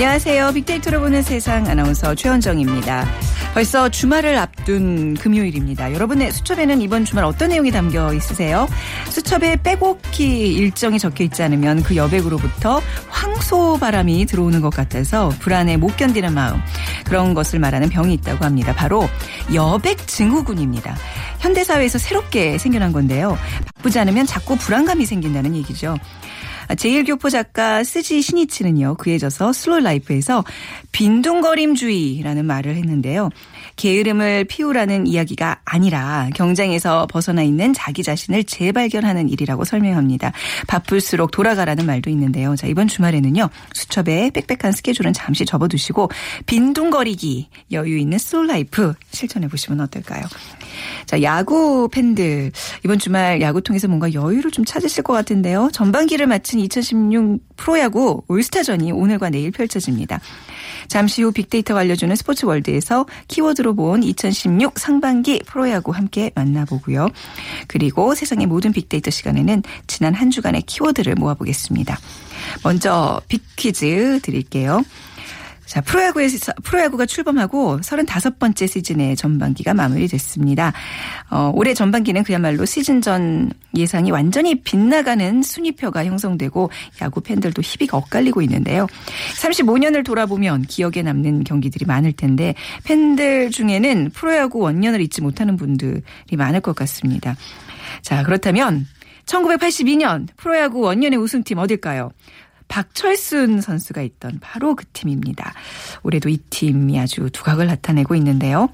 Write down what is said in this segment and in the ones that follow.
안녕하세요. 빅데이터로 보는 세상 아나운서 최원정입니다. 벌써 주말을 앞둔 금요일입니다. 여러분의 수첩에는 이번 주말 어떤 내용이 담겨 있으세요? 수첩에 빼곡히 일정이 적혀 있지 않으면 그 여백으로부터 황소 바람이 들어오는 것 같아서 불안에 못 견디는 마음 그런 것을 말하는 병이 있다고 합니다. 바로 여백 증후군입니다. 현대사회에서 새롭게 생겨난 건데요. 바쁘지 않으면 자꾸 불안감이 생긴다는 얘기죠. 재일교포 작가 쓰지 신이치는요. 그의 저서 slow life에서 빈둥거림주의라는 말을 했는데요. 게으름을 피우라는 이야기가 아니라 경쟁에서 벗어나 있는 자기 자신을 재발견하는 일이라고 설명합니다. 바쁠수록 돌아가라는 말도 있는데요. 자, 이번 주말에는요. 수첩에 빽빽한 스케줄은 잠시 접어두시고 빈둥거리기 여유 있는 slow life 실천해 보시면 어떨까요? 자, 야구 팬들 이번 주말 야구 통해서 뭔가 여유를 좀 찾으실 것 같은데요. 전반기를 마친 2016 프로야구 올스타전이 오늘과 내일 펼쳐집니다. 잠시 후 빅데이터가 알려주는 스포츠 월드에서 키워드로 본 2016 상반기 프로야구 함께 만나보고요. 그리고 세상의 모든 빅데이터 시간에는 지난 한 주간의 키워드를 모아보겠습니다. 먼저 빅퀴즈 드릴게요. 자, 프로야구에서, 프로야구가 출범하고 35번째 시즌의 전반기가 마무리됐습니다. 어, 올해 전반기는 그야말로 시즌 전 예상이 완전히 빗나가는 순위표가 형성되고 야구 팬들도 희비가 엇갈리고 있는데요. 35년을 돌아보면 기억에 남는 경기들이 많을 텐데 팬들 중에는 프로야구 원년을 잊지 못하는 분들이 많을 것 같습니다. 자, 그렇다면 1982년 프로야구 원년의 우승팀 어딜까요? 박철순 선수가 있던 바로 그 팀입니다. 올해도 이 팀이 아주 두각을 나타내고 있는데요.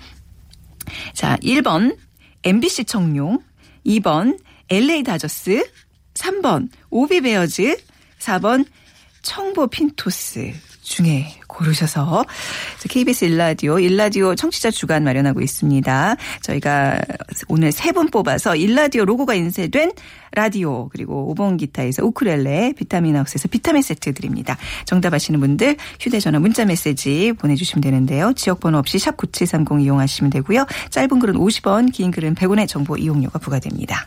자, 1번 MBC 청룡, 2번 LA 다저스, 3번 OB 베어즈, 4번 청보 핀토스 중에 고르셔서 KBS 1라디오 1라디오 청취자 주간 마련하고 있습니다. 저희가 오늘 세 분 뽑아서 1라디오 로고가 인쇄된 라디오 그리고 5번 기타에서 우쿨렐레 비타민 하우스에서 비타민 세트 드립니다. 정답 아시는 분들 휴대전화 문자 메시지 보내주시면 되는데요. 지역번호 없이 샵 9730 이용하시면 되고요. 짧은 글은 50원 긴 글은 100원의 정보 이용료가 부과됩니다.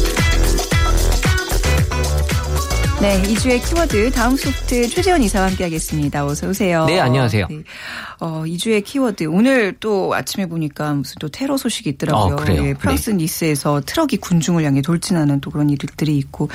네, 이 주의 키워드 다음 소프트 최재원 이사와 함께하겠습니다. 어서 오세요. 네, 안녕하세요. 네. 어, 이 주의 키워드 오늘 또 아침에 보니까 무슨 또 테러 소식이 있더라고요. 어, 그래요? 예, 프랑스 네. 니스에서 트럭이 군중을 향해 돌진하는 또 그런 일들이 있고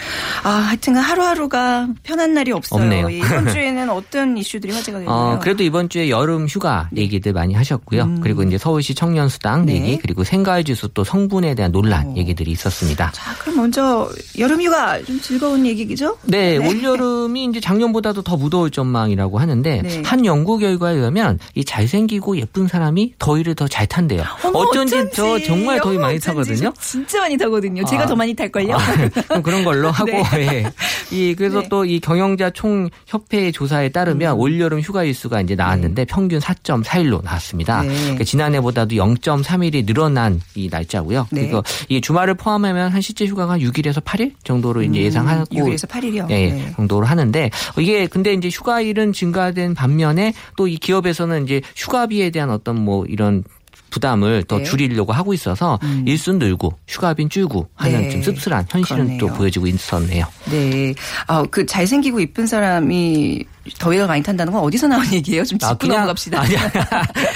아, 하여튼 하루하루가 편한 날이 없어요. 없네요. 예, 이번 주에는 어떤 이슈들이 화제가 되나요? 어, 그래도 이번 주에 여름 휴가 얘기들 많이 하셨고요. 그리고 이제 서울시 청년 수당 음. 네. 얘기, 그리고 생과일주수 또 성분에 대한 논란 어. 얘기들이 있었습니다. 자, 그럼 먼저 여름 휴가 좀 즐거운 얘기죠? 네, 올여름이 이제 작년보다도 더 무더울 전망이라고 하는데 네. 한 연구 결과에 의하면 이 잘생기고 예쁜 사람이 더위를 더 잘 탄대요. 어머, 어쩐지, 저 정말 더위 많이 어쩐지. 타거든요. 저 진짜 많이 타거든요. 제가 아. 더 많이 탈걸요? 아, 그럼 그런 걸로 하고 예. 이 그래서 네. 또이 경영자 총 협회 조사에 따르면 음. 올여름 휴가 일수가 이제 나왔는데 평균 4.4일로 나왔습니다. 네. 그러니까 지난해보다도 0.3일이 늘어난 이 날짜고요. 네. 그리고 이 주말을 포함하면 한 실제 휴가가 한 6일에서 8일 정도로 이제 예상하고 6일에서 8일이요. 네, 정도로 하는데 이게 근데 이제 휴가일은 증가된 반면에 또 이 기업에서는 이제 휴가비에 대한 어떤 뭐 이런 부담을 더 네. 줄이려고 하고 있어서 음. 일순 늘고 휴가비는 줄고 하는 네. 좀 씁쓸한 현실은 또 그렇네요. 보여지고 있었네요. 네. 아, 그 잘생기고 이쁜 사람이 더위가 많이 탄다는 건 어디서 나온 얘기예요? 좀 짚고 넘어갑시다. 아니,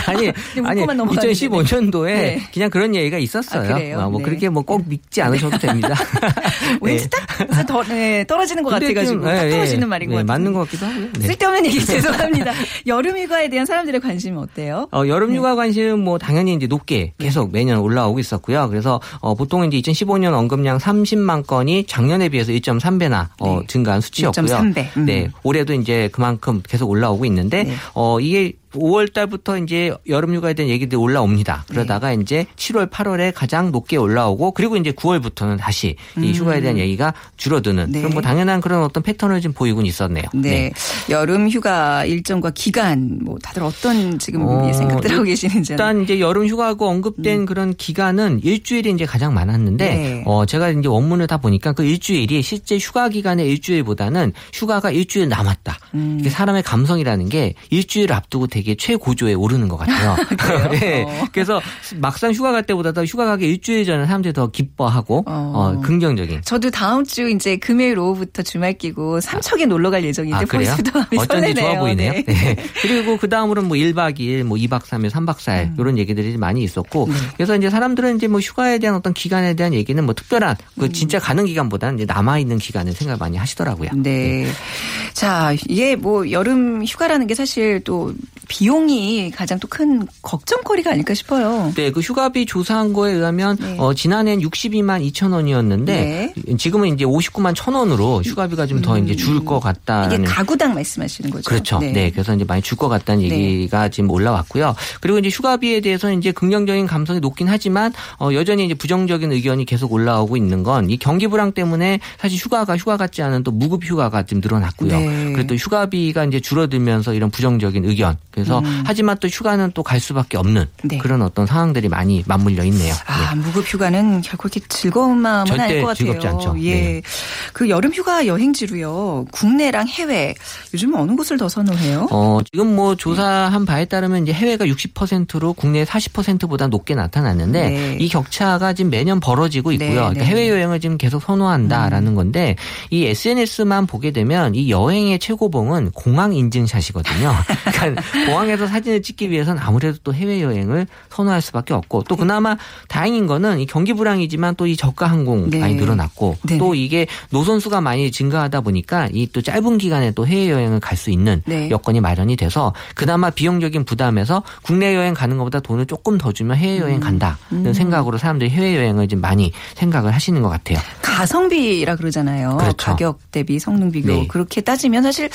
아니, 그냥 아니 묻고만 넘어가는데. 2015년도에 네. 그냥 그런 얘기가 있었어요. 아, 그래요? 뭐 네. 그렇게 뭐 꼭 믿지 않으셔도 됩니다. 왠지 딱 더, 네, 떨어지는 것 같아가지고 좀, 딱 예, 떨어지는 예. 말인 네, 것 같아요. 맞는 것 같기도 하고요. 네. 쓸데없는 얘기 죄송합니다. 여름 휴가에 대한 사람들의 관심은 어때요? 어, 여름 휴가 관심은 뭐 당연히 이제 높게 계속 매년 올라오고 있었고요. 그래서 어, 보통 이제 2015년 언급량 30만 건이 작년에 비해서 1.3배나 어, 네. 증가한 수치였고요. 1.3 배. 음. 네, 올해도 이제 그만큼 계속 올라오고 있는데 네. 어, 이게 5월 달부터 이제 여름 휴가에 대한 얘기들이 올라옵니다. 네. 그러다가 이제 7월, 8월에 가장 높게 올라오고 그리고 이제 9월부터는 다시 이 휴가에 대한 얘기가 줄어드는 음. 네. 그런 뭐 당연한 그런 어떤 패턴을 좀 보이곤 있었네요. 네. 여름 휴가 일정과 기간 뭐 다들 어떤 지금 어, 생각들 하고 계시는지 일단 이제 여름 휴가고 언급된 그런 기간은 일주일이 이제 가장 많았는데 음. 네. 어 제가 이제 원문을 다 보니까 그 일주일이 실제 휴가 기간의 일주일보다는 휴가가 일주일 남았다. 음. 이게 사람의 감성이라는 게 일주일 앞두고 되게 최고조에 오르는 것 같아요. 네. 어. 그래서 막상 휴가 갈 때보다 더 휴가 가기 일주일 전에 사람들이 더 기뻐하고 어. 어, 긍정적인. 저도 다음 주 이제 금요일 오후부터 주말 끼고 삼척에 놀러 갈 예정인데 아, 그래요? 어쩐지. 좋아 보이네요. 네. 네. 그리고 그 다음으로는 뭐 1박 2일, 뭐 2박 3일, 3박 4일 음. 이런 얘기들이 많이 있었고 네. 그래서 이제 사람들은 이제 뭐 휴가에 대한 어떤 기간에 대한 얘기는 뭐 특별한 그 음. 진짜 가는 기간보다는 이제 남아 있는 기간을 생각 많이 하시더라고요. 네. 자, 이게 뭐 여름 휴가라는 게 사실 또 비용이 가장 또 큰 걱정거리가 아닐까 싶어요. 네, 그 휴가비 조사한 거에 의하면 네. 어, 지난해는 62만 2천 원이었는데 지금은 이제 59만 1천 원으로 휴가비가 좀더 이제 줄것 음. 이게 가구당 말씀하시는 거죠. 그렇죠. 네. 그래서 이제 많이 줄 것 같다는 네. 얘기가 지금 올라왔고요. 그리고 이제 휴가비에 대해서 이제 긍정적인 감성이 높긴 하지만 어, 여전히 이제 부정적인 의견이 계속 올라오고 있는 건 이 경기 불황 때문에 사실 휴가가 휴가 같지 않은 또 무급 휴가가 좀 늘어났고요. 네. 그리고 또 휴가비가 이제 줄어들면서 이런 부정적인 의견. 그래서 하지만 또 휴가는 또 갈 수밖에 없는 음. 네. 그런 어떤 상황들이 많이 맞물려 있네요. 아, 무급 휴가는 결코 이렇게 즐거운 마음은 아닐 것 같아요. 즐겁지 않죠. 예. 네. 그 여름 휴가 여행지로요. 국내랑 해외. 요즘 어느 곳을 더 선호해요? 어, 지금 뭐 조사한 바에 따르면 이제 해외가 60%로 국내 40%보다 높게 나타났는데 네. 이 격차가 지금 매년 벌어지고 있고요. 네, 그러니까 네. 해외 여행을 지금 계속 선호한다라는 건데 이 SNS만 보게 되면 이 여행의 최고봉은 공항 인증샷이거든요. 그러니까 공항에서 사진을 찍기 위해서는 아무래도 또 해외 여행을 선호할 수밖에 없고 또 그나마 다행인 거는 이 경기 불황이지만 또 이 저가 항공 네. 많이 늘어났고 네. 또 이게 노선수가 많이 증가하다 보니까 이 또 짧은 기간에 또 해외 여행을 갈 수 있는 네. 여건이 마련이 돼서 그나마 비용적인 부담에서 국내 여행 가는 것보다 돈을 조금 더 주면 해외 음. 여행 간다는 생각으로 사람들이 해외 여행을 좀 많이 생각을 하시는 것 같아요. 가성비라 그러잖아요. 그렇죠. 가격 대비 성능 비교. 네. 그렇게 따지면 사실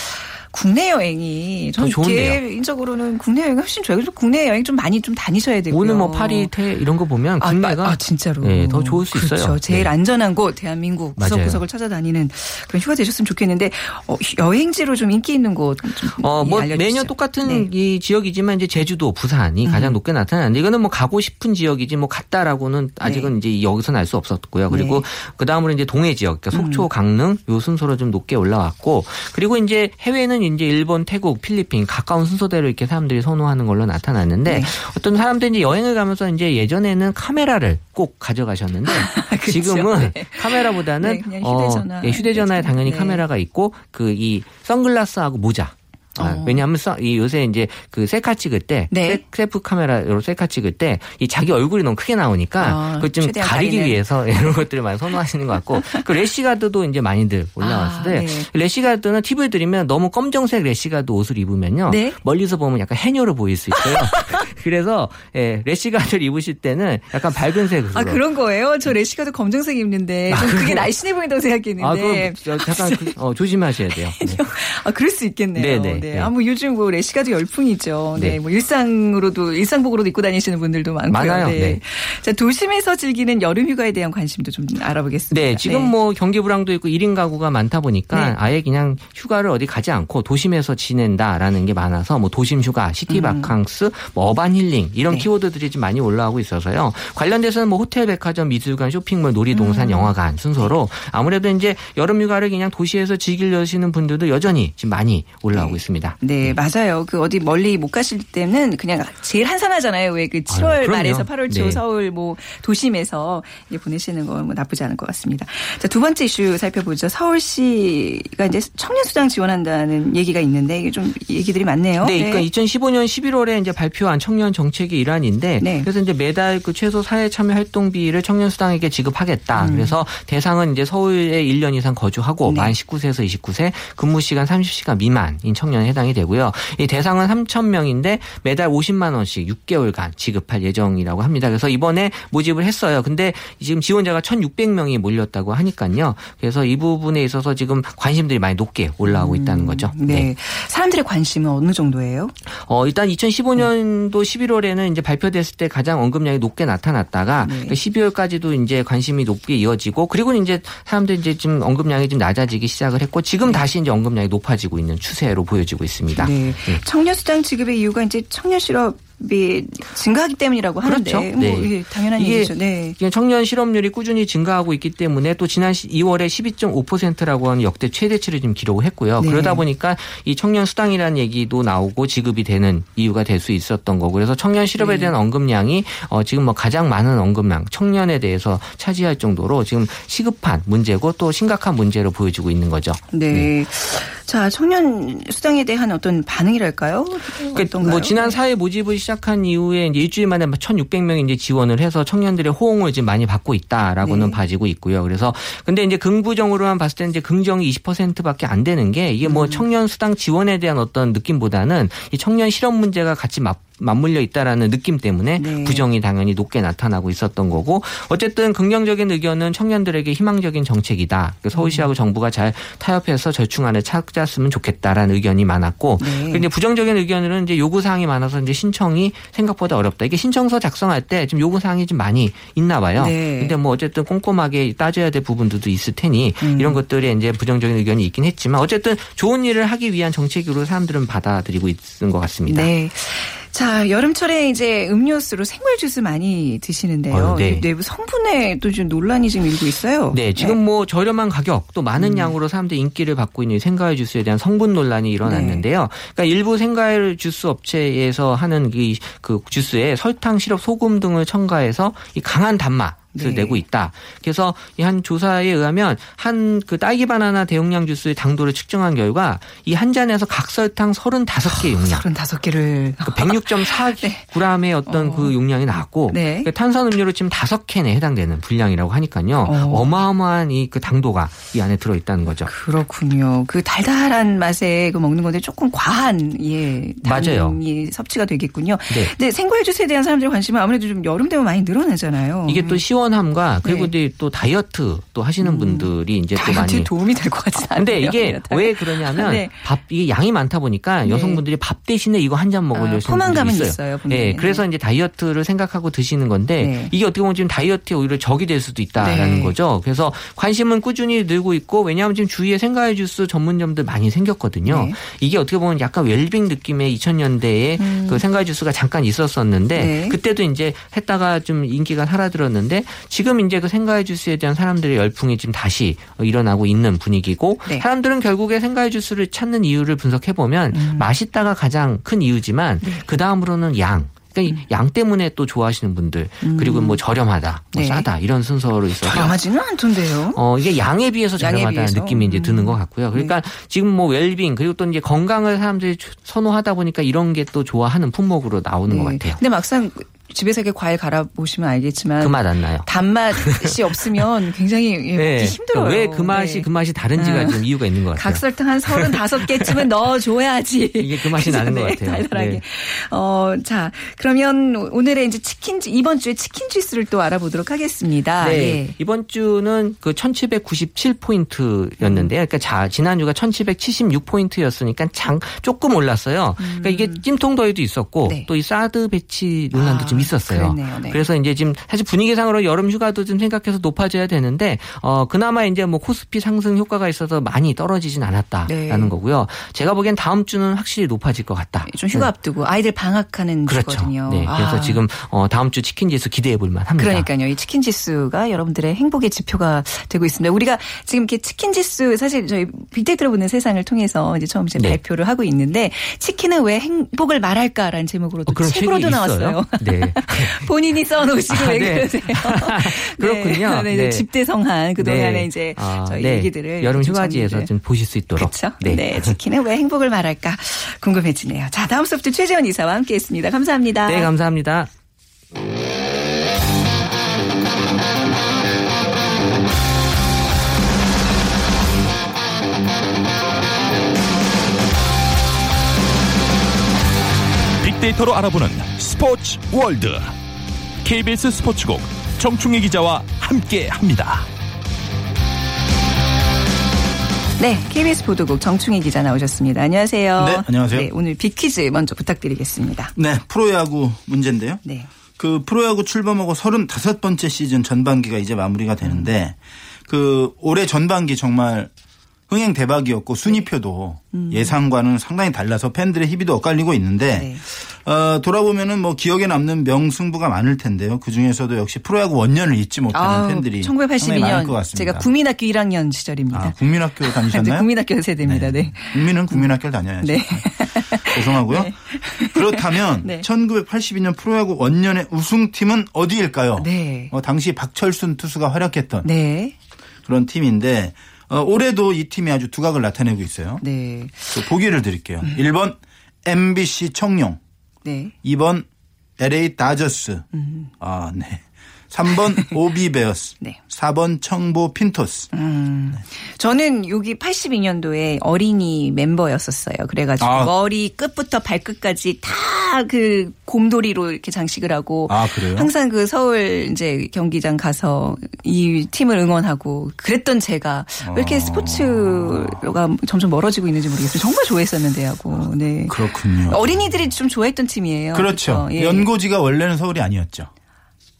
국내 여행이 저는 더 좋은데요. 개인적으로는 국내 여행이 훨씬 좋아요. 그래서 국내 여행 좀 많이 좀 다니셔야 되고요. 오늘 뭐 파리, 태 이런 거 보면 아, 국내가 아, 아, 진짜로. 네, 더 좋을 수 그렇죠. 있어요. 제일 네. 안전한 곳 대한민국. 구석구석을 찾아다니는 그런 휴가 되셨으면 좋겠는데 어, 여행지로 좀 인기 있는 곳좀 어, 뭐 알려주시죠. 매년 똑같은 네. 음. 이 지역이지만 이제 제주도, 부산이 가장 높게 나타나는데 이거는 뭐 가고 싶은 지역이지 뭐 갔다라고는 아직은 이제 여기서는 알 수 없었고요. 그리고 네. 그 다음으로 이제 동해 지역, 그러니까 음. 속초, 강릉 요 순서로 좀 높게 올라왔고 그리고 이제 해외는 이제 일본, 태국, 필리핀 가까운 순서대로 이렇게 사람들이 선호하는 걸로 나타났는데 네. 어떤 사람들이 이제 여행을 가면서 이제 예전에는 카메라를 꼭 가져가셨는데 그렇죠. 지금은 네. 카메라보다는 네, 휴대전화. 어, 예, 휴대전화에 당연히 네. 카메라가 있고 그 이 선글라스하고 모자 아, 어. 왜냐하면 써- 이 요새 이제 그 셀카 찍을 때 네. 셀- 셀프 카메라로 셀카 찍을 때 이 자기 얼굴이 너무 크게 나오니까 아, 그걸 좀 가리기 가리는. 위해서 이런 것들을 많이 선호하시는 것 같고 그 래시가드도 이제 많이들 올라왔을 아, 때 네. 래시가드는 팁을 드리면 너무 검정색 래시가드 옷을 입으면요 네. 멀리서 보면 약간 해녀로 보일 수 있어요. 그래서 예, 래시가드를 입으실 때는 약간 밝은 색으로 아 그런 거예요? 저 래시가드도 검정색 입는데 좀 그게 날씬해 보인다고 생각했는데. 아, 그거 잠깐 그- 어, 조심하셔야 돼요. 네. 아, 그럴 수 있겠네요. 네네, 네. 네. 아, 뭐 요즘 뭐 래시가드 열풍이죠. 네. 네. 뭐 일상으로도, 일상복으로도 입고 다니시는 분들도 많고요. 많아요. 네. 자, 도심에서 즐기는 여름 휴가에 대한 관심도 좀 알아보겠습니다. 네, 지금 뭐 경기 불황도 있고 1인 가구가 많다 보니까 네. 아예 그냥 휴가를 어디 가지 않고 도심에서 지낸다라는 게 많아서 뭐 도심 휴가, city 음. 바캉스, 뭐 urban 힐링 이런 네. 키워드들이 좀 많이 올라오고 있어서요. 관련돼서는 뭐 호텔, 백화점, 미술관, 쇼핑몰, 놀이동산, 영화관 순서로 아무래도 이제 여름 휴가를 그냥 도시에서 즐기려시는 분들도 여전히 지금 많이 올라오고 있습니다. 네, 맞아요. 그 어디 멀리 못 가실 때는 그냥 제일 한산하잖아요. 왜 그 7월 아유. 말에서 8월 초 네. 서울 뭐 도심에서 이제 보내시는 건 뭐 나쁘지 않을 것 같습니다. 자, 두 번째 이슈 살펴보죠. 서울시가 이제 청년 수당 지원한다는 얘기가 있는데 이게 좀 얘기들이 많네요. 네, 그러니까 2015년 11월에 이제 발표한 청년 정책의 일환인데 네. 그래서 이제 매달 그 최소 사회 참여 활동비를 청년 수당에게 지급하겠다. 음. 그래서 대상은 이제 서울에 1년 이상 거주하고 네. 만 19세에서 29세 근무 시간 30시간 미만인 청년 에 해당이 되고요. 이 대상은 3천 명인데 매달 50만 원씩 6개월간 지급할 예정이라고 합니다. 그래서 이번에 모집을 했어요. 근데 지금 지원자가 1,600명이 몰렸다고 하니까요. 그래서 이 부분에 있어서 지금 관심들이 많이 높게 올라오고 있다는 거죠. 네. 사람들의 관심은 어느 정도예요? 어, 일단 2015년도 11월에는 이제 발표됐을 때 가장 언급량이 높게 나타났다가 네. 12월까지도 이제 관심이 높게 이어지고 그리고 이제 사람들이 이제 좀 언급량이 좀 낮아지기 시작을 했고 지금 다시 이제 언급량이 높아지고 있는 추세로 보여지고 있습니다. 네. 청년 수당 지급의 이유가 이제 청년 실업이 증가하기 때문이라고 하는데 그렇죠. 뭐 네. 이게 당연한 이게 얘기죠. 네. 청년 실업률이 꾸준히 증가하고 있기 때문에 또 지난 2월에 12.5%라고 하는 역대 최대치를 지금 기록을 했고요. 네. 그러다 보니까 이 청년 수당이라는 얘기도 나오고 지급이 되는 이유가 될 수 있었던 거고 그래서 청년 실업에 네. 대한 언급량이 어 지금 뭐 가장 많은 언급량 청년에 대해서 차지할 정도로 지금 시급한 문제고 또 심각한 문제로 보여지고 있는 거죠. 네. 자, 청년 수당에 대한 어떤 반응이랄까요? 그러니까? 뭐 지난 사회 모집을 시작한 이후에 이제 일주일 만에 1,600명이 이제 지원을 해서 청년들의 호응을 지금 많이 받고 있다라고는 네. 봐지고 있고요. 그래서 근데 이제 긍부정으로만 봤을 때 이제 긍정이 20%밖에 안 되는 게 이게 음. 뭐 청년 수당 지원에 대한 어떤 느낌보다는 이 청년 실업 문제가 같이 맞 맞물려 있다라는 느낌 때문에 네. 부정이 당연히 높게 나타나고 있었던 거고 어쨌든 긍정적인 의견은 청년들에게 희망적인 정책이다. 그 서울시하고 음. 정부가 잘 타협해서 절충안을 찾았으면 좋겠다라는 의견이 많았고 네. 근데 부정적인 의견으로는 이제 요구 사항이 많아서 이제 신청이 생각보다 어렵다. 이게 신청서 작성할 때 지금 요구 사항이 좀 많이 있나 봐요. 네. 근데 뭐 어쨌든 꼼꼼하게 따져야 될 부분들도 있을 테니 음. 이런 것들에 이제 부정적인 의견이 있긴 했지만 어쨌든 좋은 일을 하기 위한 정책으로 사람들은 받아들이고 있는 것 같습니다. 네. 자, 여름철에 이제 음료수로 생물 주스 많이 드시는데요. 어, 네. 이 내부 성분에 또좀 논란이 지금 일고 있어요. 네, 지금 뭐 저렴한 가격 또 많은 음. 양으로 사람들이 인기를 받고 있는 생과일 주스에 대한 성분 논란이 일어났는데요. 네. 그러니까 일부 생과일 주스 업체에서 하는 이 그 주스에 설탕, 시럽, 소금 등을 첨가해서 이 강한 단맛 을 네. 내고 있다. 그래서 이 한 조사에 의하면 한 그 딸기 바나나 대용량 주스의 당도를 측정한 결과 이 한 잔에서 각설탕 35개 용량. 35개를. 그 106.4g의 어떤 어. 그 용량이 나왔고 네. 그 탄산 음료로 지금 다섯 캔에 해당되는 분량이라고 하니까요. 어. 어. 마어마한 이 그 당도가 이 안에 들어 있다는 거죠. 그렇군요. 그 달달한 맛에 그 먹는 건데 조금 과한 예. 당이 섭취가 되겠군요. 네. 근데 생과일 주스에 대한 사람들의 관심은 아무래도 좀 여름 되면 많이 늘어나잖아요. 이게 또 시원 함과 그리고 네. 또 다이어트 또 하시는 분들이 이제 또 많이 도움이 될 것 같지 않아요. 근데 이게 왜 그러냐면 네. 밥 이게 양이 많다 보니까 여성분들이 밥 대신에 이거 한 잔 먹으려고 아, 포만감은 있어요, 있어요. 네, 그래서 이제 다이어트를 생각하고 드시는 건데 네. 이게 어떻게 보면 지금 다이어트에 오히려 적이 될 수도 있다라는 네. 거죠. 그래서 관심은 꾸준히 늘고 있고 왜냐하면 지금 주위에 생과일 주스 전문점들 많이 생겼거든요. 네. 이게 어떻게 보면 약간 웰빙 느낌의 2000년대에 그 생과일 주스가 잠깐 있었었는데 음. 네. 그때도 이제 했다가 좀 인기가 사라들었는데 지금 이제 그 생과일 주스에 대한 사람들의 열풍이 지금 다시 일어나고 있는 분위기고 네. 사람들은 결국에 생과일 주스를 찾는 이유를 분석해 보면 음. 맛있다가 가장 큰 이유지만 네. 그 다음으로는 양. 그러니까 이양 때문에 또 좋아하시는 분들 그리고 뭐 저렴하다, 뭐 음. 네. 싸다 이런 순서로 있어서 저렴하지는 않던데요. 어, 이게 양에 비해서 양에 저렴하다는 비해서? 느낌이 이제 음. 드는 것 같고요. 그러니까 지금 뭐 웰빙 그리고 또 이제 건강을 사람들이 선호하다 보니까 이런 게 또 좋아하는 품목으로 나오는 것 같아요. 근데 막상 집에서 이렇게 과일 갈아 보시면 알겠지만 그 맛 안 나요. 단맛이 없으면 굉장히 예, 먹기 힘들어요. 왜 그 맛이 네. 그 맛이 다른지가 아. 좀 이유가 있는 것 같아요. 각설탕 한 35개쯤은 넣어줘야지. 이게 그 맛이 나는 것 네, 같아요. 달달하게. 네. 어, 자, 그러면 오늘의 이제 치킨, 이번 주에 치킨 주스를 또 알아보도록 하겠습니다. 네. 예. 이번 주는 그 1797포인트였는데요. 그러니까 자, 지난주가 1776포인트였으니까 장 조금 올랐어요. 그러니까 이게 찜통 더위도 있었고 네. 또이 사드 배치 논란도 아. 좀 있었어요. 그랬네요. 네. 그래서 이제 지금 사실 분위기상으로 여름 휴가도 좀 생각해서 높아져야 되는데 어 그나마 이제 뭐 코스피 상승 효과가 있어서 많이 떨어지진 않았다라는 네. 거고요. 제가 보기엔 다음 주는 확실히 높아질 것 같다. 좀 휴가 앞두고 아이들 방학하는 그렇죠. 주거든요. 네. 그래서 아. 지금 어 다음 주 치킨 지수 기대해 볼 만합니다. 그러니까요. 이 치킨 지수가 여러분들의 행복의 지표가 되고 있습니다. 우리가 지금 이렇게 치킨 지수 사실 저희 빅데이터로 보는 세상을 통해서 이제 처음 이제 네. 발표를 하고 있는데 치킨은 왜 행복을 말할까라는 제목으로 또 어, 책으로도 나왔어요. 네. 본인이 써놓으시고 아, 왜 네. 그러세요? 그렇군요. 네, 네, 네. 집대성한 그동안에 네. 이제 아, 저희 네. 얘기들을 여름 좀 휴가지에서. 좀 보실 수 있도록. 그렇죠. 네. 치킨은 왜 행복을 말할까 궁금해지네요. 자, 다음 소프트 최재원 이사와 함께했습니다. 감사합니다. 네, 감사합니다. 빅데이터로 알아보는 스포츠 월드 KBS 스포츠국 정충희 기자와 함께합니다. 네, KBS 보도국 정충희 기자 나오셨습니다. 안녕하세요. 네, 안녕하세요. 네, 오늘 빅퀴즈 먼저 부탁드리겠습니다. 네, 프로야구 문제인데요. 네. 그 프로야구 출범하고 35번째 시즌 전반기가 이제 마무리가 되는데 그 올해 전반기 정말 흥행 대박이었고 순위표도 예상과는 상당히 달라서 팬들의 희비도 엇갈리고 있는데 네. 어, 돌아보면은 뭐 기억에 남는 명승부가 많을 텐데요. 그 중에서도 역시 프로야구 원년을 잊지 못하는 아우, 팬들이 상당히 많을 것 1982년 같습니다. 제가 국민학교 1학년 시절입니다. 아, 국민학교 다니셨나요? 국민학교 세대입니다. 네. 국민은 국민학교를 다녀야죠. 네. 죄송하고요. 그렇다면 네. 1982년 프로야구 원년의 우승팀은 어디일까요? 네. 어, 당시 박철순 투수가 활약했던 네. 그런 팀인데 어, 올해도 이 팀이 아주 두각을 나타내고 있어요. 네. 그 보기를 드릴게요. 1번 MBC 청룡, 네. 2번 LA 다저스, 아, 네. 3번 오비 베어스, 네. 4번 청보 핀토스. 저는 여기 82년도에 어린이 멤버였었어요. 그래가지고 아. 머리 끝부터 발끝까지 다 그 곰돌이로 이렇게 장식을 하고 아, 그래요? 항상 그 서울 이제 경기장 가서 이 팀을 응원하고 그랬던 제가 왜 아. 이렇게 스포츠가 점점 멀어지고 있는지 모르겠어요. 정말 좋아했었는데 하고. 네. 그렇군요. 어린이들이 좀 좋아했던 팀이에요. 그렇죠. 예. 연고지가 원래는 서울이 아니었죠.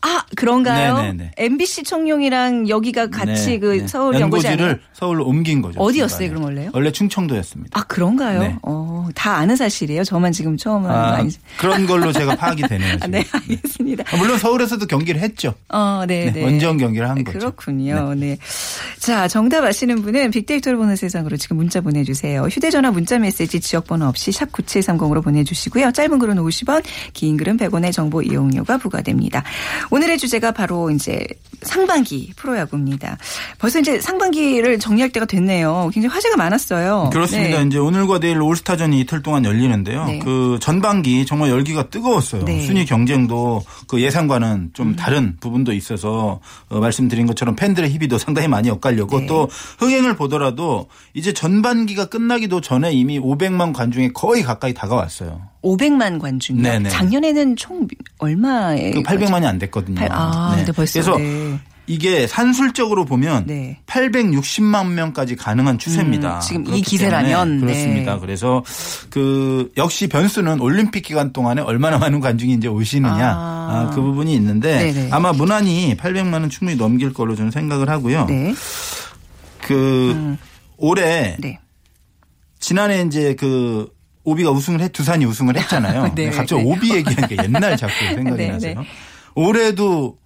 아 그런가요? 네네네. MBC 청룡이랑 여기가 같이 네, 그 네. 서울 아니에요? 연고지를 서울로 옮긴 거죠. 어디였어요. 그럼 원래요? 원래 충청도였습니다. 아 그런가요? 네. 어, 다 아는 사실이에요. 저만 지금 처음 아, 아니죠? 그런 걸로 제가 파악이 되네요. 아. 네, 알겠습니다. 아, 물론 서울에서도 경기를 했죠. 어, 네, 네, 네. 원정 경기를 한 거죠. 그렇군요. 네. 자, 정답 아시는 분은 빅데이터를 보는 세상으로 지금 문자 보내주세요. 휴대전화 문자 메시지 지역번호 없이 샵 9730으로 보내주시고요. 짧은 글은 50원, 긴 글은 100원의 정보 이용료가 부과됩니다. 오늘의 주제가 바로 이제 상반기 프로야구입니다. 벌써 이제 상반기를 정리할 때가 됐네요. 굉장히 화제가 많았어요. 그렇습니다. 네. 이제 오늘과 내일 올스타전이 이틀 동안 열리는데요. 네. 그 전반기 정말 열기가 뜨거웠어요. 네. 음. 순위 경쟁도 그 예상과는 좀 다른 부분도 있어서 어, 말씀드린 것처럼 팬들의 희비도 상당히 많이 엇갈렸고 네. 또 흥행을 보더라도 이제 전반기가 끝나기도 전에 이미 500만 관중에 거의 가까이 다가왔어요. 500만 관중이요. 네네. 작년에는 총 얼마에 그 800만이 안 됐거든요. 팔- 아, 근데 벌써, 그래서 네. 이게 산술적으로 보면 네. 860만 명까지 가능한 추세입니다. 음, 지금 이 기세라면, 때문에 그렇습니다. 네. 그래서 그 역시 변수는 올림픽 기간 동안에 얼마나 많은 관중이 이제 오시느냐 아. 아, 그 부분이 있는데 네네. 아마 무난히 800만은 충분히 넘길 걸로 저는 생각을 하고요. 네. 그 올해 네. 지난해 이제 그 오비가 우승을 해 두산이 우승을 했잖아요. 네, 갑자기 네. 오비 얘기하니까 옛날 자꾸 생각이 네. 네. 올해도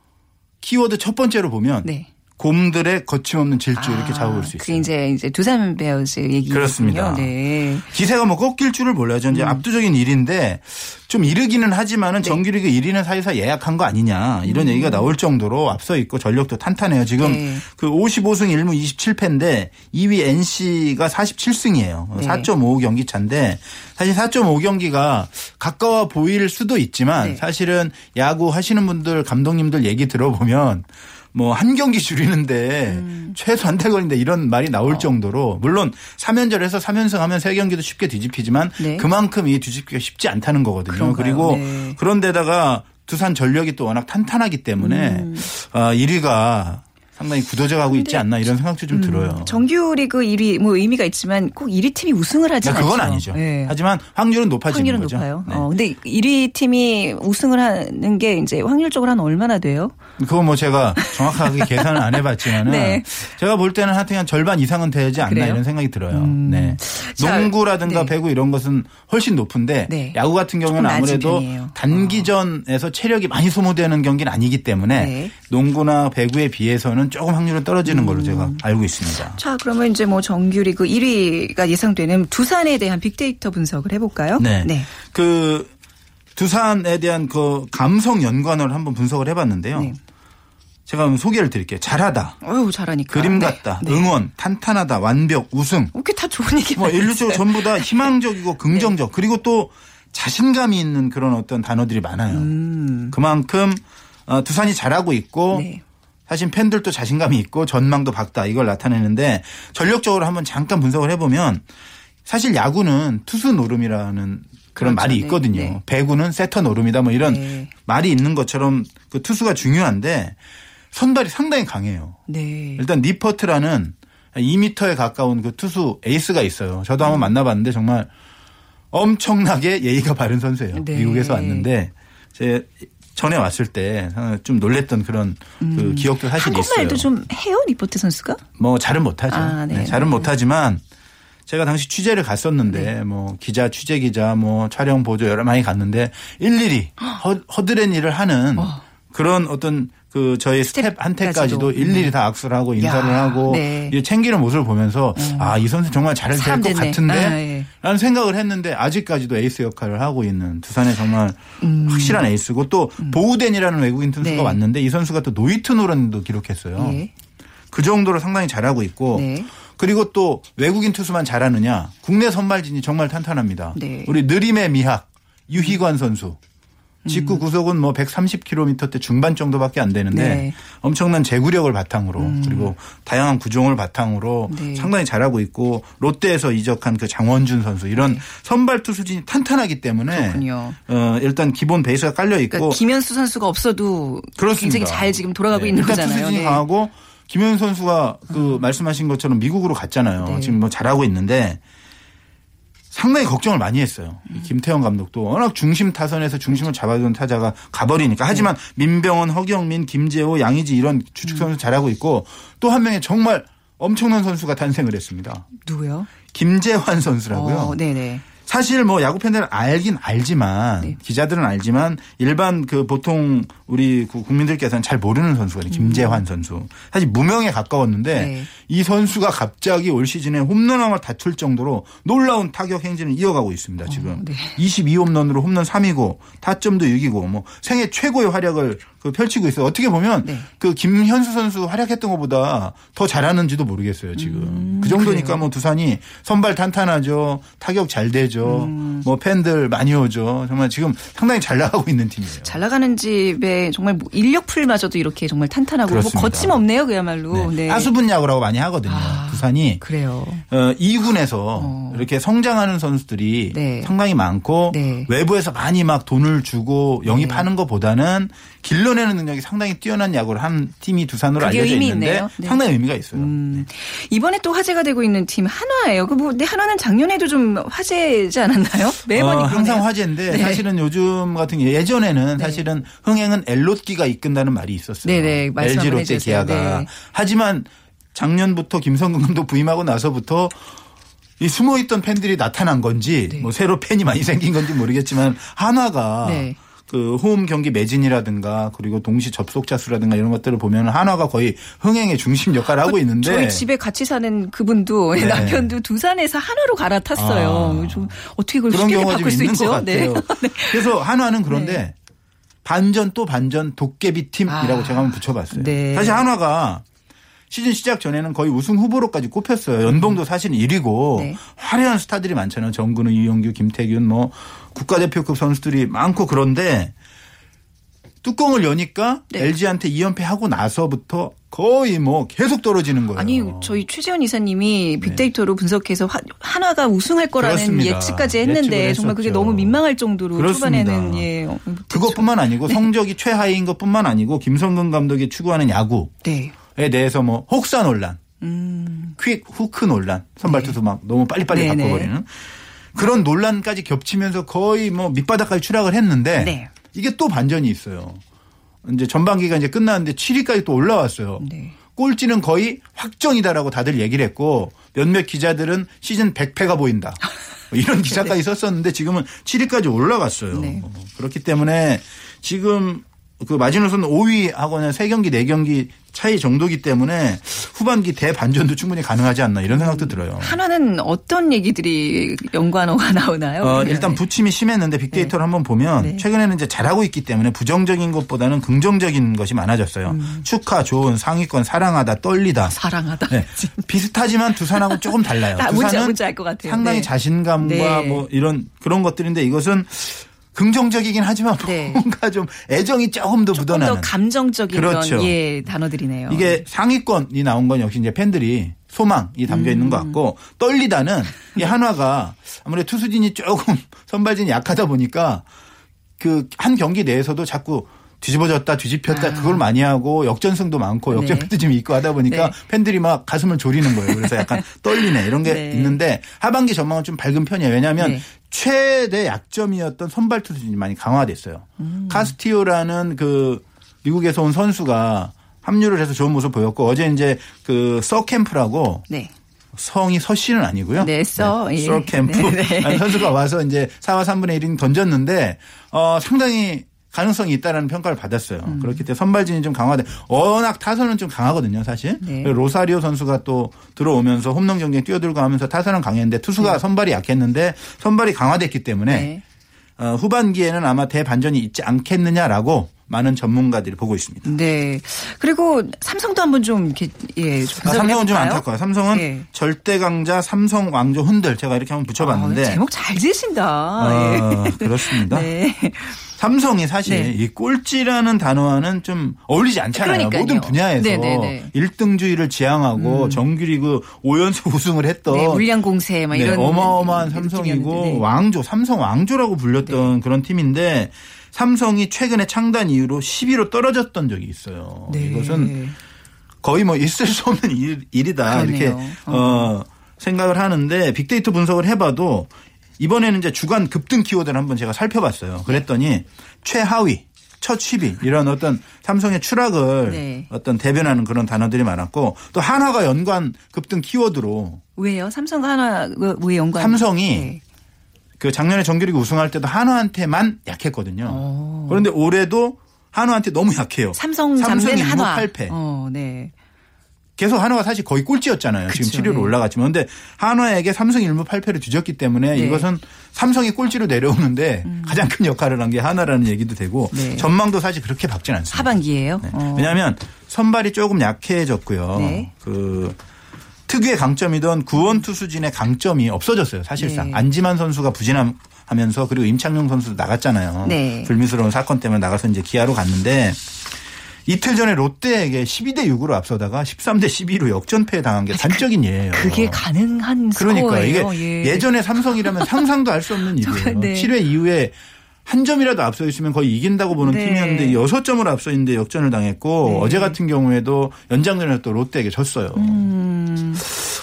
키워드 첫 번째로 보면 네. 곰들의 거침없는 질주 이렇게 아, 잡아볼 수 있어요. 이제 이제 두산 베어스 얘기군요. 그렇습니다. 네. 기세가 뭐 꺾일 줄을 몰라요. 전 이제 음. 압도적인 일인데 좀 이르기는 하지만은 정규리그 1위는 사실상 예약한 거 아니냐 이런 얘기가 나올 정도로 앞서 있고 전력도 탄탄해요. 지금 음. 네. 그 55승 1무 27패인데 2위 NC가 47승이에요. 네. 4.5 경기 차인데 사실 4.5 경기가 가까워 보일 수도 있지만 네. 사실은 야구 하시는 분들 감독님들 얘기 들어보면 뭐 한 경기 줄이는데 음. 최소 한달 걸린다 이런 말이 나올 정도로 물론 3연전에서 3연승 하면 3경기도 쉽게 뒤집히지만 네. 그만큼 이 뒤집기가 쉽지 않다는 거거든요. 그런가요? 리고 네. 그런데다가 두산 전력이 또 워낙 탄탄하기 때문에 음. 아, 1위가 상당히 굳어져 가고 있지 않나 이런 생각도 좀 들어요. 정규리그 1위 뭐 의미가 있지만 꼭 1위 팀이 우승을 하지 않죠. 그건 아니죠. 네. 하지만 확률은 높아지는 확률은 거죠. 높아요. 네. 어, 근데 1위 팀이 우승을 하는 게 이제 확률적으로 한 얼마나 돼요? 그거 뭐 제가 정확하게 계산을 안 해봤지만은 네. 제가 볼 때는 하여튼 한 절반 이상은 되지 않나 그래요? 음. 이런 생각이 들어요. 네. 자, 농구라든가 네. 배구 이런 것은 훨씬 높은데 네. 야구 같은 경우는 아무래도. 단기전에서 체력이 많이 소모되는 경기는 아니기 때문에 네. 농구나 배구에 비해서는 조금 확률은 떨어지는 걸로 음. 제가 알고 있습니다. 자, 그러면 이제 뭐 정규리그 1위가 예상되는 두산에 대한 빅데이터 분석을 해볼까요? 네. 그 두산에 대한 그 감성 연관을 한번 분석을 해봤는데요. 네. 제가 소개를 드릴게요. 잘하다, 어휴, 잘하니까. 그림 네. 같다, 네. 응원, 탄탄하다, 완벽, 우승. 이렇게 다 좋은 얘기 뭐 일루적으로 전부 다 희망적이고 긍정적 그리고 또 자신감이 있는 그런 어떤 단어들이 많아요. 그만큼 어, 두산이 잘하고 있고 네. 사실 팬들도 자신감이 있고 전망도 밝다 이걸 나타내는데 전력적으로 한번 잠깐 분석을 해보면 사실 야구는 투수 노름이라는 그런 그렇죠. 말이 네. 있거든요. 네. 배구는 세터 노름이다 뭐 이런 네. 말이 있는 것처럼 그 투수가 중요한데 선발이 상당히 강해요. 네. 일단 니퍼트라는 2미터에 가까운 그 투수 에이스가 있어요. 저도 한번 만나봤는데 정말 엄청나게 예의가 바른 선수예요. 네. 미국에서 왔는데 제 전에 왔을 때 좀 놀랬던 그런 그 기억도 사실 있어요. 음. 한국말도 좀 해요, 니퍼트 선수가? 뭐 잘은 못하죠. 아, 네. 네, 잘은 못하지만 제가 당시 취재를 갔었는데 네. 뭐 기자 취재 기자 뭐 촬영 보조 여러 많이 갔는데 일일이 허, 허드렛 일을 하는 그런 어떤 그 저희 스태프한테까지도 스태프까지도. 일일이 다 악수를 하고 인사를 야, 하고 네. 이제 챙기는 모습을 보면서 아이 선수 정말 잘할 사람 것. 같은데 아, 예. 라는 생각을 했는데 아직까지도 에이스 역할을 하고 있는 두산의 정말 확실한 에이스고 또 보우덴이라는 외국인 투수가 음. 네. 왔는데 이 선수가 또 노히트 노런도 기록했어요. 예. 그 정도로 상당히 잘하고 있고 네. 그리고 또 외국인 투수만 잘하느냐 국내 선발진이 정말 탄탄합니다. 네. 우리 느림의 미학 유희관 선수 직구 음. 구속은 뭐 130km대 중반 정도밖에 안 되는데 네. 음. 엄청난 제구력을 바탕으로 그리고 다양한 구종을 바탕으로 네. 상당히 잘하고 있고 롯데에서 이적한 그 장원준 선수 이런 선발 투수진이 탄탄하기 때문에 네. 그렇군요. 어, 일단 기본 베이스가 깔려 있고 그러니까 김현수 선수가 없어도 그렇습니다. 굉장히 잘 지금 돌아가고 네. 있는 일단 거잖아요. 투수진이 네. 강하고 김현 선수가 그 말씀하신 것처럼 미국으로 갔잖아요. 네. 지금 뭐 잘하고 있는데 상당히 걱정을 많이 했어요. 음. 이 김태형 감독도 워낙 중심 타선에서 중심을 잡아주는 타자가 가버리니까. 하지만 네. 민병헌, 허경민, 김재호, 양의지 이런 주축 선수 잘하고 있고 또 한 명의 정말 엄청난 선수가 탄생을 했습니다. 누구요? 김재환 선수라고요. 어, 네네. 사실 뭐 야구 팬들은 알긴 알지만 네. 기자들은 알지만 일반 그 보통 우리 그 국민들께서는 잘 모르는 선수거든요. 김재환 선수. 사실 무명에 가까웠는데 음. 네. 이 선수가 갑자기 올 시즌에 홈런왕을 다툴 정도로 놀라운 타격 행진을 이어가고 있습니다. 지금 네. 22홈런으로 홈런 3위고 타점도 6위고 뭐 생애 최고의 활약을 그 펼치고 있어요. 어떻게 보면 네. 그 김현수 선수 활약했던 것보다 더 잘하는지도 모르겠어요. 지금 그 정도니까 그래요. 뭐 두산이 선발 탄탄하죠. 타격 잘 되죠. 음. 뭐 팬들 많이 오죠. 정말 지금 상당히 잘 나가고 있는 팀이에요. 잘 나가는 집에 정말 뭐 인력 풀마저도 이렇게 정말 탄탄하고 뭐. 거침없네요 그야말로. 네. 네. 따수분 야구라고 많이 하거든요. 아, 두산이 그래요. 어, 2군에서 이렇게 성장하는 선수들이 네. 상당히 많고 네. 외부에서 많이 막 돈을 주고 영입하는 것보다는 길러내는 능력이 상당히 뛰어난 야구를 한 팀이 두산으로 알려져 있는데. 네. 상당히 의미가 있어요. 음, 이번에 또 화제가 되고 있는 팀 한화예요. 그 뭐, 한화는 작년에도 좀 화제지 않았나요? 매번 어. 항상 화제인데 네. 사실은 요즘 같은 예전에는 사실은 흥행은 엘롯기가 이끈다는 말이 있었어요. 네네, LG 롯데. 기아가. 네. 하지만 작년부터 김성근 감독 부임하고 나서부터 이 숨어 있던 팬들이 나타난 건지 뭐 새로 팬이 많이 생긴 건지 모르겠지만 한화가 네. 그 호흡 경기 매진이라든가 그리고 동시 접속자 수라든가 이런 것들을 보면 한화가 거의 흥행의 중심 역할을 하고 있는데 그 저희 집에 같이 사는 그분도 네. 남편도 두산에서 한화로 갈아탔어요. 아. 좀 어떻게 그걸 쉽게 바꿀 수 있죠? 같아요. 네. 그래서 한화는 그런데 반전 또 반전 도깨비 팀이라고 아. 제가 한번 붙여봤어요. 네. 사실 한화가 시즌 시작 전에는 거의 우승 후보로까지 꼽혔어요. 연봉도 사실 1위고 네. 화려한 스타들이 많잖아요. 정근우, 이용규, 김태균 뭐 국가대표급 선수들이 많고 그런데 뚜껑을 여니까 네. LG한테 2연패 하고 나서부터 거의 뭐 계속 떨어지는 거예요. 아니 저희 최재현 이사님이 빅데이터로 분석해서 화- 한화가 우승할 거라는 네. 그렇습니다. 예측까지 했는데 정말 그게. 너무 민망할 정도로 그렇습니다. 초반에는 예. 어, 그것뿐만 아니고 성적이 최하위인 것뿐만 아니고 김성근 감독이 추구하는 야구 네. 대해서 뭐 혹사 논란, 음. 퀵 후크 논란, 선발 투수 막 너무 빨리빨리 네네. 바꿔버리는 그런 논란까지 겹치면서 거의 뭐 밑바닥까지 추락을 했는데 네. 이게 또 반전이 있어요. 이제 전반기가 이제 끝났는데 7위까지 또 올라왔어요. 네. 꼴찌는 거의 확정이다라고 다들 얘기를 했고 몇몇 기자들은 시즌 100패가 보인다. 뭐 이런 기사까지 썼었는데 지금은 7위까지 올라갔어요. 네. 어, 그렇기 때문에 지금 그 마지노선 5위하고는 3경기, 4경기 차이 정도기 때문에 후반기 대반전도 충분히 가능하지 않나 이런 생각도 들어요. 한화는 어떤 얘기들이 연관어가 나오나요? 어, 네. 일단 부침이 심했는데 빅데이터를 한번 보면 네. 최근에는 이제 잘하고 있기 때문에 부정적인 것보다는 긍정적인 것이 많아졌어요. 음. 축하, 좋은, 상위권, 사랑하다, 떨리다. 사랑하다. 네. 비슷하지만 두산하고 조금 달라요. 아, 뭔지- 두산은 뭔지 같아요. 상당히 네. 자신감과 네. 뭐 이런 그런 것들인데 이것은 긍정적이긴 하지만 네. 뭔가 좀 애정이 조금 더 조금 묻어나는. 더 감정적인 그렇죠. 그런 예 단어들이네요. 이게 상위권이 나온 건 역시 이제 팬들이 소망이 담겨 있는 것 음. 같고 떨리다는 이 한화가 아무래도 투수진이 조금 선발진이 약하다 보니까 그 한 경기 내에서도 자꾸 뒤집어졌다 뒤집혔다 그걸 많이 하고 역전승도 많고 아. 네. 역전패도 좀 있고 하다 보니까 네. 팬들이 막 가슴을 졸이는 거예요. 그래서 약간 떨리네 이런 게 네. 있는데 하반기 전망은 좀 밝은 편이에요. 왜냐하면 네. 최대 약점이었던 선발 투수진이 많이 강화됐어요. 음. 카스티오라는 그 미국에서 온 선수가 합류를 해서 좋은 모습 보였고 어제 이제 그 서캠프라고 네. 성이 서 씨는 아니고요. 네, 서, 예. 서캠프 네, 네. 선수가 와서 이제 4와 3분의 1인 던졌는데 어 상당히 가능성이 있다라는 평가를 받았어요. 음. 그렇기 때문에 선발진이 좀 강화돼. 워낙 타선은 좀 강하거든요, 사실. 네. 로사리오 선수가 또 들어오면서 홈런 경기에 뛰어들고 하면서 타선은 강했는데 투수가 선발이 약했는데 선발이 강화됐기 때문에 네. 어, 후반기에는 아마 대반전이 있지 않겠느냐라고 많은 전문가들이 보고 있습니다. 네. 그리고 삼성도 한번 좀 이렇게 예. 좀 아, 삼성은 좀? 안타까워요. 삼성은 예. 절대 강자 삼성 왕조 흔들 제가 이렇게 한번 붙여봤는데 아, 제목 잘 지으신다. 아, 예. 그렇습니다. 네. 삼성이 사실 네. 이 꼴찌라는 단어와는 좀 어울리지 않잖아요. 그러니까요. 모든 분야에서 네네네. 음. 1등주의를 지향하고 정규리그 5연속 우승을 했던 네, 물량 공세 막 네, 이런 어마어마한 삼성이고 네. 왕조, 삼성 왕조라고 불렸던 그런 팀인데 삼성이 최근에 창단 이후로 10위로 떨어졌던 적이 있어요. 네. 이것은 거의 뭐 있을 수 없는 일, 그러네요. 이렇게 어, 생각을 하는데 빅데이터 분석을 해봐도 이번에는 이제 주간 급등 키워드를 한번 제가 살펴봤어요. 그랬더니 최하위, 첫 10위 이런 어떤 삼성의 추락을 네. 어떤 대변하는 그런 단어들이 많았고 또 한화가 연관 급등 키워드로 왜요? 삼성과 하나 왜 연관? 삼성이 네. 그 작년에 정규리그 우승할 때도 한화한테만 약했거든요. 어. 그런데 올해도 한화한테 너무 약해요. 삼성 삼성이 잠든 한화. 8패. 어, 네. 계속 한화가 사실 거의 꼴찌였잖아요. 그쵸, 지금 7위로 네. 올라갔지만. 근데 한화에게 삼성이 1무 8패를 뒤졌기 때문에 네. 음. 이것은 삼성이 꼴찌로 내려오는데 가장 큰 역할을 한게 하나라는 얘기도 되고 네. 전망도 사실 그렇게 밝진 않습니다. 하반기예요. 네. 어. 왜냐하면 선발이 조금 약해졌고요. 네. 그 특유의 강점이던 구원 투수진의 강점이 없어졌어요. 사실상 네. 안지만 선수가 부진하면서 그리고 임창용 선수도 나갔잖아요. 네. 불미스러운 사건 때문에 나가서 이제 기아로 갔는데 이틀 전에 롯데에게 12대 6으로 앞서다가 13대 12로 역전패 당한 게 단적인 예예요. 그게 가능한 그러니까 이게 스코어예요. 예. 예전에 삼성이라면 상상도 할 수 없는 일이에요. 네. 7회 이후에 한 점이라도 앞서 있으면 거의 이긴다고 보는 네. 팀이었는데 6점을 앞서 있는데 역전을 당했고 네. 어제 같은 경우에도 연장전에 또 롯데에게 졌어요. 음.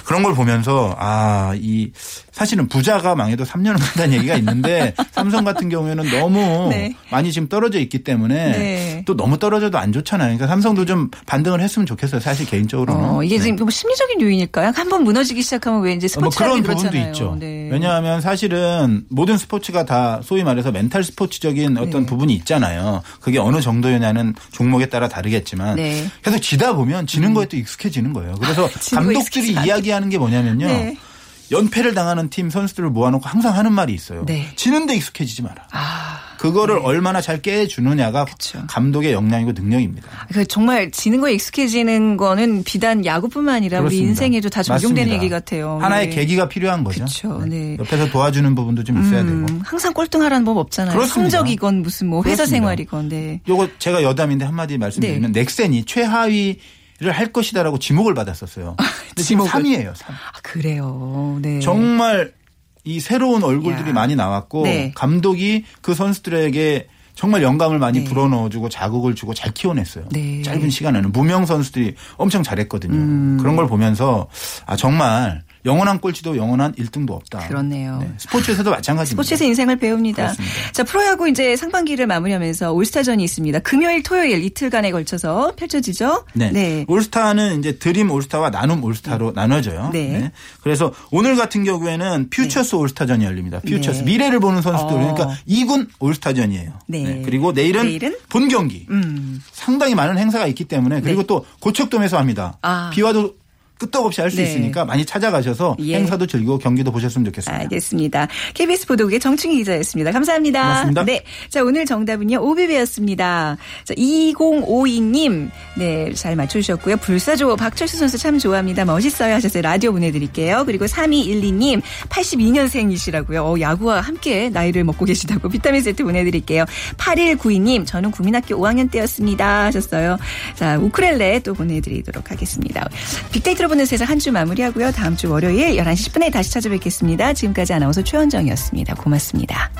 그런 걸 보면서 아, 이 사실은 부자가 망해도 3년은 간다는 얘기가 있는데 삼성 같은 경우에는 너무 네. 많이 지금 떨어져 있기 때문에 네. 또 너무 떨어져도 안 좋잖아요. 그러니까 삼성도 좀 반등을 했으면 좋겠어요. 사실 개인적으로는. 어, 이게 네. 지금 뭐 심리적인 요인일까요? 한번 무너지기 시작하면 왜 이제 뭐 스포츠라는 그런 게 부분도 그렇잖아요. 있죠. 네. 왜냐하면 사실은 모든 스포츠가 다 소위 말해서 멘탈 스포츠적인 어떤 네. 부분이 있잖아요. 그게 어느 정도냐는 종목에 따라 다르겠지만 네. 음. 계속 지다 보면 지는 거에 또 익숙해지는 거예요. 그래서 거에 감독들이 이야기하는 게 뭐냐면요. 네. 연패를 당하는 팀 선수들을 모아놓고 항상 하는 말이 있어요. 네. 지는데 익숙해지지 마라. 아, 그거를 얼마나 잘 깨주느냐가 그쵸. 감독의 역량이고 능력입니다. 그 정말 지는 거에 익숙해지는 거는 비단 야구뿐만 아니라 우리 그렇습니다. 인생에도 다 적용되는. 얘기 같아요. 하나의 네. 계기가 필요한 거죠. 그쵸. 네. 옆에서 도와주는 부분도 좀 있어야 음, 되고. 항상 꼴등하라는 법 없잖아요. 그렇습니다. 성적이건 무슨 뭐 회사 그렇습니다. 생활이건. 네. 요거 제가 여담인데 한마디 말씀드리면 넥센이 최하위를 할 것이다라고 지목을 받았었어요. 근데 지금 지목을. 3위예요. 3위. 아, 그래요. 네. 정말 이 새로운 얼굴들이 야. 많이 나왔고 네. 감독이 그 선수들에게 정말 영감을 많이 네. 불어넣어주고 자극을 주고 잘 키워냈어요. 네. 음. 짧은 시간에는 무명 선수들이 엄청 잘했거든요. 그런 걸 보면서 아 정말 영원한 꼴찌도 영원한 1등도 없다. 그렇네요. 네, 스포츠에서도 마찬가지입니다. 스포츠에서 인생을 배웁니다. 그렇습니다. 자, 프로야구 이제 상반기를 마무리하면서 올스타전이 있습니다. 금요일, 토요일 이틀간에 걸쳐서 펼쳐지죠? 네. 올스타는 이제 드림 올스타와 나눔 올스타로 나눠져요. 네. 그래서 오늘 같은 경우에는 퓨처스 올스타전이 열립니다. 퓨처스 네. 미래를 보는 선수들 어. 그러니까 2군 올스타전이에요. 네. 그리고 내일은, 내일은? 본 경기. 음. 상당히 많은 행사가 있기 때문에 그리고 네. 또 고척돔에서 합니다. 아. 비와도 끄떡없이 할수 네. 있으니까 많이 찾아가셔서 예. 행사도 즐기고 경기도 보셨으면 좋겠습니다. 알겠습니다. KBS 보도국의 정충희 기자였습니다. 감사합니다. 고맙습니다. 네. 자, 오늘 정답은요. 오비베였습니다. 자, 2052님. 네, 잘 맞춰 주셨고요. 불사조 박철수 선수 참 좋아합니다. 멋있어요 하셨어요. 라디오 보내 드릴게요. 그리고 3212님. 82년생이시라고요. 어, 야구와 함께 나이를 먹고 계시다고 비타민 세트 보내 드릴게요. 8192님. 저는 국민학교 5학년 때였습니다 하셨어요. 자, 우크렐레 또 보내 드리도록 하겠습니다. 빅데이터로 보는 세상 한 주 마무리하고요. 다음 주 월요일 11시 10분에 다시 찾아뵙겠습니다. 지금까지 아나운서 최원정이었습니다. 고맙습니다.